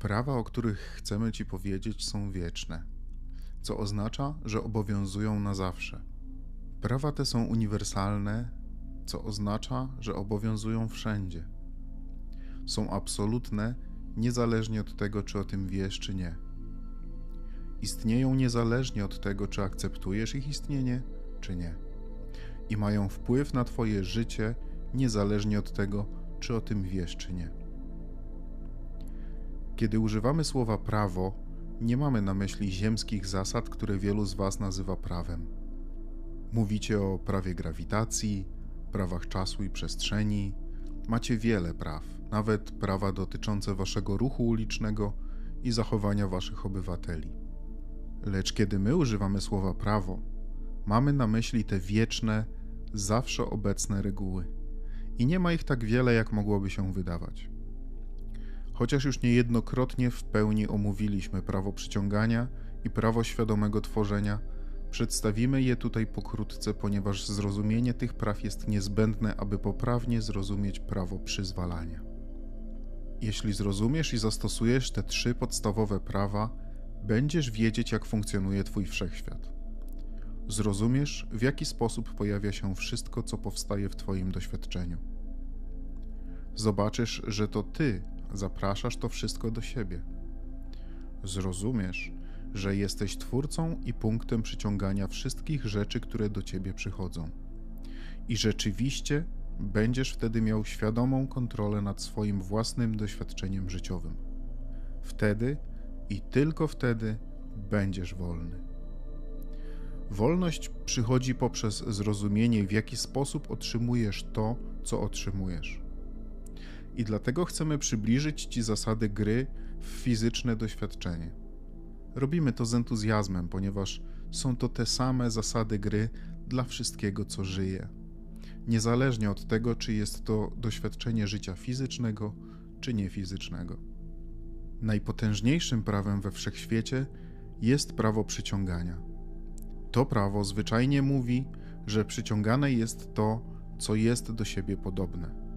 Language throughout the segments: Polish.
Prawa, o których chcemy Ci powiedzieć, są wieczne, co oznacza, że obowiązują na zawsze. Prawa te są uniwersalne, co oznacza, że obowiązują wszędzie. Są absolutne, niezależnie od tego, czy o tym wiesz, czy nie. Istnieją niezależnie od tego, czy akceptujesz ich istnienie, czy nie. I mają wpływ na Twoje życie, niezależnie od tego, czy o tym wiesz, czy nie. Kiedy używamy słowa prawo, nie mamy na myśli ziemskich zasad, które wielu z Was nazywa prawem. Mówicie o prawie grawitacji, prawach czasu i przestrzeni. Macie wiele praw, nawet prawa dotyczące Waszego ruchu ulicznego i zachowania Waszych obywateli. Lecz kiedy my używamy słowa prawo, mamy na myśli te wieczne, zawsze obecne reguły. I nie ma ich tak wiele, jak mogłoby się wydawać. Chociaż już niejednokrotnie w pełni omówiliśmy prawo przyciągania i prawo świadomego tworzenia, przedstawimy je tutaj pokrótce, ponieważ zrozumienie tych praw jest niezbędne, aby poprawnie zrozumieć prawo przyzwalania. Jeśli zrozumiesz i zastosujesz te trzy podstawowe prawa, będziesz wiedzieć, jak funkcjonuje Twój wszechświat. Zrozumiesz, w jaki sposób pojawia się wszystko, co powstaje w Twoim doświadczeniu. Zobaczysz, że to Ty zapraszasz to wszystko do siebie. Zrozumiesz, że jesteś twórcą i punktem przyciągania wszystkich rzeczy, które do ciebie przychodzą. I rzeczywiście będziesz wtedy miał świadomą kontrolę nad swoim własnym doświadczeniem życiowym. Wtedy i tylko wtedy będziesz wolny. Wolność przychodzi poprzez zrozumienie, w jaki sposób otrzymujesz to, co otrzymujesz i dlatego chcemy przybliżyć Ci zasady gry w fizyczne doświadczenie. Robimy to z entuzjazmem, ponieważ są to te same zasady gry dla wszystkiego, co żyje. Niezależnie od tego, czy jest to doświadczenie życia fizycznego, czy niefizycznego. Najpotężniejszym prawem we wszechświecie jest prawo przyciągania. To prawo zwyczajnie mówi, że przyciągane jest to, co jest do siebie podobne.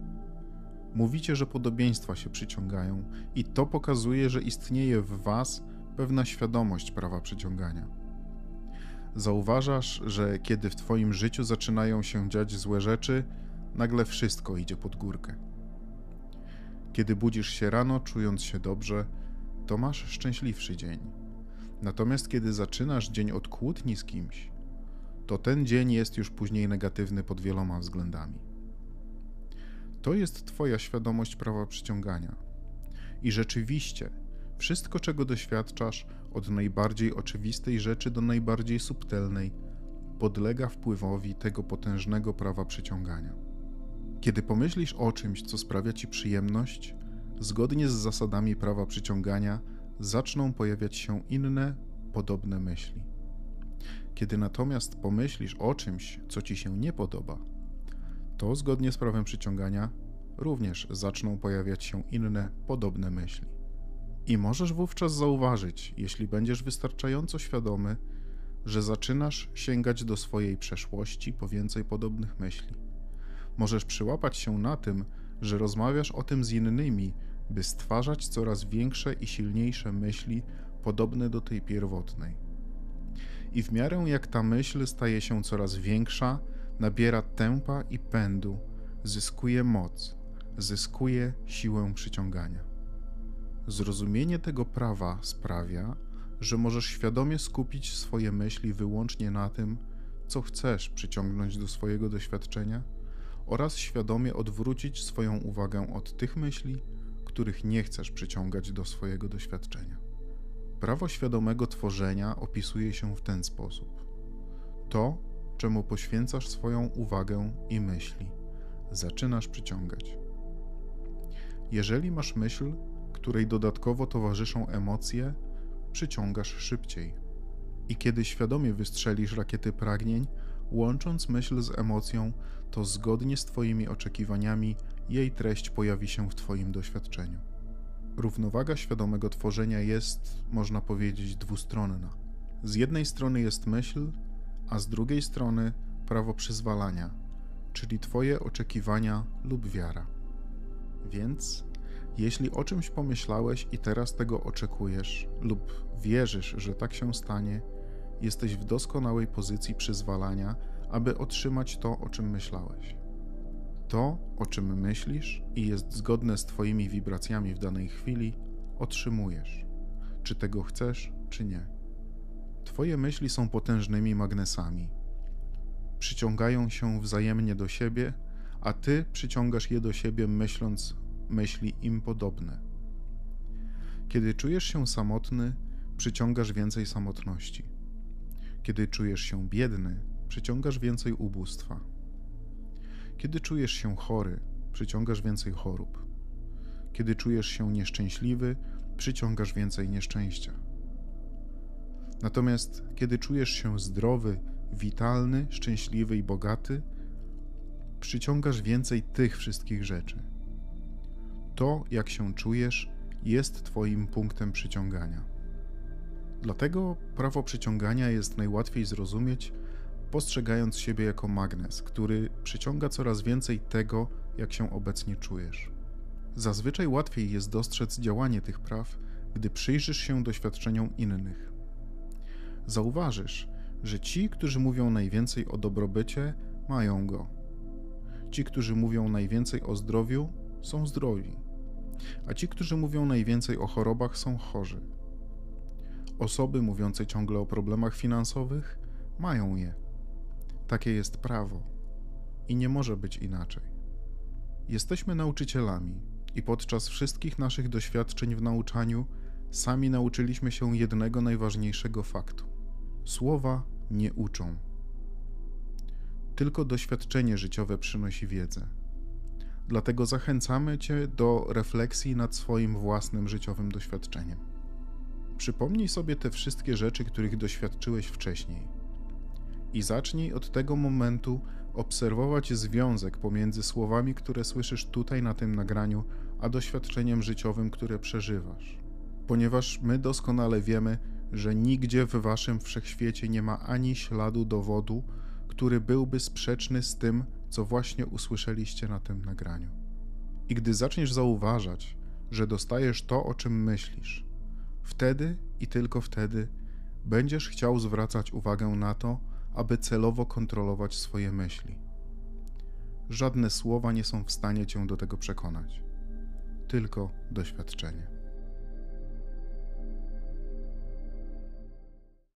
Mówicie, że podobieństwa się przyciągają, i to pokazuje, że istnieje w Was pewna świadomość prawa przyciągania. Zauważasz, że kiedy w Twoim życiu zaczynają się dziać złe rzeczy, nagle wszystko idzie pod górkę. Kiedy budzisz się rano, czując się dobrze, to masz szczęśliwszy dzień. Natomiast kiedy zaczynasz dzień od kłótni z kimś, to ten dzień jest już później negatywny pod wieloma względami. To jest Twoja świadomość prawa przyciągania. I rzeczywiście, wszystko, czego doświadczasz, od najbardziej oczywistej rzeczy do najbardziej subtelnej, podlega wpływowi tego potężnego prawa przyciągania. Kiedy pomyślisz o czymś, co sprawia Ci przyjemność, zgodnie z zasadami prawa przyciągania zaczną pojawiać się inne, podobne myśli. Kiedy natomiast pomyślisz o czymś, co Ci się nie podoba, to zgodnie z prawem przyciągania również zaczną pojawiać się inne, podobne myśli. I możesz wówczas zauważyć, jeśli będziesz wystarczająco świadomy, że zaczynasz sięgać do swojej przeszłości po więcej podobnych myśli. Możesz przyłapać się na tym, że rozmawiasz o tym z innymi, by stwarzać coraz większe i silniejsze myśli podobne do tej pierwotnej. I w miarę jak ta myśl staje się coraz większa, nabiera tempa i pędu, zyskuje moc, zyskuje siłę przyciągania. Zrozumienie tego prawa sprawia, że możesz świadomie skupić swoje myśli wyłącznie na tym, co chcesz przyciągnąć do swojego doświadczenia, oraz świadomie odwrócić swoją uwagę od tych myśli, których nie chcesz przyciągać do swojego doświadczenia. Prawo świadomego tworzenia opisuje się w ten sposób: to, czemu poświęcasz swoją uwagę i myśli, zaczynasz przyciągać. Jeżeli masz myśl, której dodatkowo towarzyszą emocje, przyciągasz szybciej. I kiedy świadomie wystrzelisz rakiety pragnień, łącząc myśl z emocją, to zgodnie z Twoimi oczekiwaniami jej treść pojawi się w Twoim doświadczeniu. Równowaga świadomego tworzenia jest, można powiedzieć, dwustronna. Z jednej strony jest myśl, a z drugiej strony prawo przyzwalania, czyli Twoje oczekiwania lub wiara. Więc, Jeśli o czymś pomyślałeś i teraz tego oczekujesz, lub wierzysz, że tak się stanie, jesteś w doskonałej pozycji przyzwalania, aby otrzymać to, o czym myślałeś. To, o czym myślisz i jest zgodne z Twoimi wibracjami w danej chwili, otrzymujesz, czy tego chcesz, czy nie. Twoje myśli są potężnymi magnesami. Przyciągają się wzajemnie do siebie, a Ty przyciągasz je do siebie, myśląc myśli im podobne. Kiedy czujesz się samotny, przyciągasz więcej samotności. Kiedy czujesz się biedny, przyciągasz więcej ubóstwa. Kiedy czujesz się chory, przyciągasz więcej chorób. Kiedy czujesz się nieszczęśliwy, przyciągasz więcej nieszczęścia. Natomiast kiedy czujesz się zdrowy, witalny, szczęśliwy i bogaty, przyciągasz więcej tych wszystkich rzeczy. To, jak się czujesz, jest Twoim punktem przyciągania. Dlatego prawo przyciągania jest najłatwiej zrozumieć, postrzegając siebie jako magnes, który przyciąga coraz więcej tego, jak się obecnie czujesz. Zazwyczaj łatwiej jest dostrzec działanie tych praw, gdy przyjrzysz się doświadczeniom innych. Zauważysz, że ci, którzy mówią najwięcej o dobrobycie, mają go. Ci, którzy mówią najwięcej o zdrowiu, są zdrowi, a ci, którzy mówią najwięcej o chorobach, są chorzy. Osoby mówiące ciągle o problemach finansowych mają je. Takie jest prawo i nie może być inaczej. Jesteśmy nauczycielami i podczas wszystkich naszych doświadczeń w nauczaniu sami nauczyliśmy się jednego najważniejszego faktu: słowa nie uczą. Tylko doświadczenie życiowe przynosi wiedzę. Dlatego zachęcamy Cię do refleksji nad swoim własnym życiowym doświadczeniem. Przypomnij sobie te wszystkie rzeczy, których doświadczyłeś wcześniej. I zacznij od tego momentu obserwować związek pomiędzy słowami, które słyszysz tutaj na tym nagraniu, a doświadczeniem życiowym, które przeżywasz. Ponieważ my doskonale wiemy, że nigdzie w waszym wszechświecie nie ma ani śladu dowodu, który byłby sprzeczny z tym, co właśnie usłyszeliście na tym nagraniu. I gdy zaczniesz zauważać, że dostajesz to, o czym myślisz, wtedy i tylko wtedy będziesz chciał zwracać uwagę na to, aby celowo kontrolować swoje myśli. Żadne słowa nie są w stanie cię do tego przekonać, tylko doświadczenie.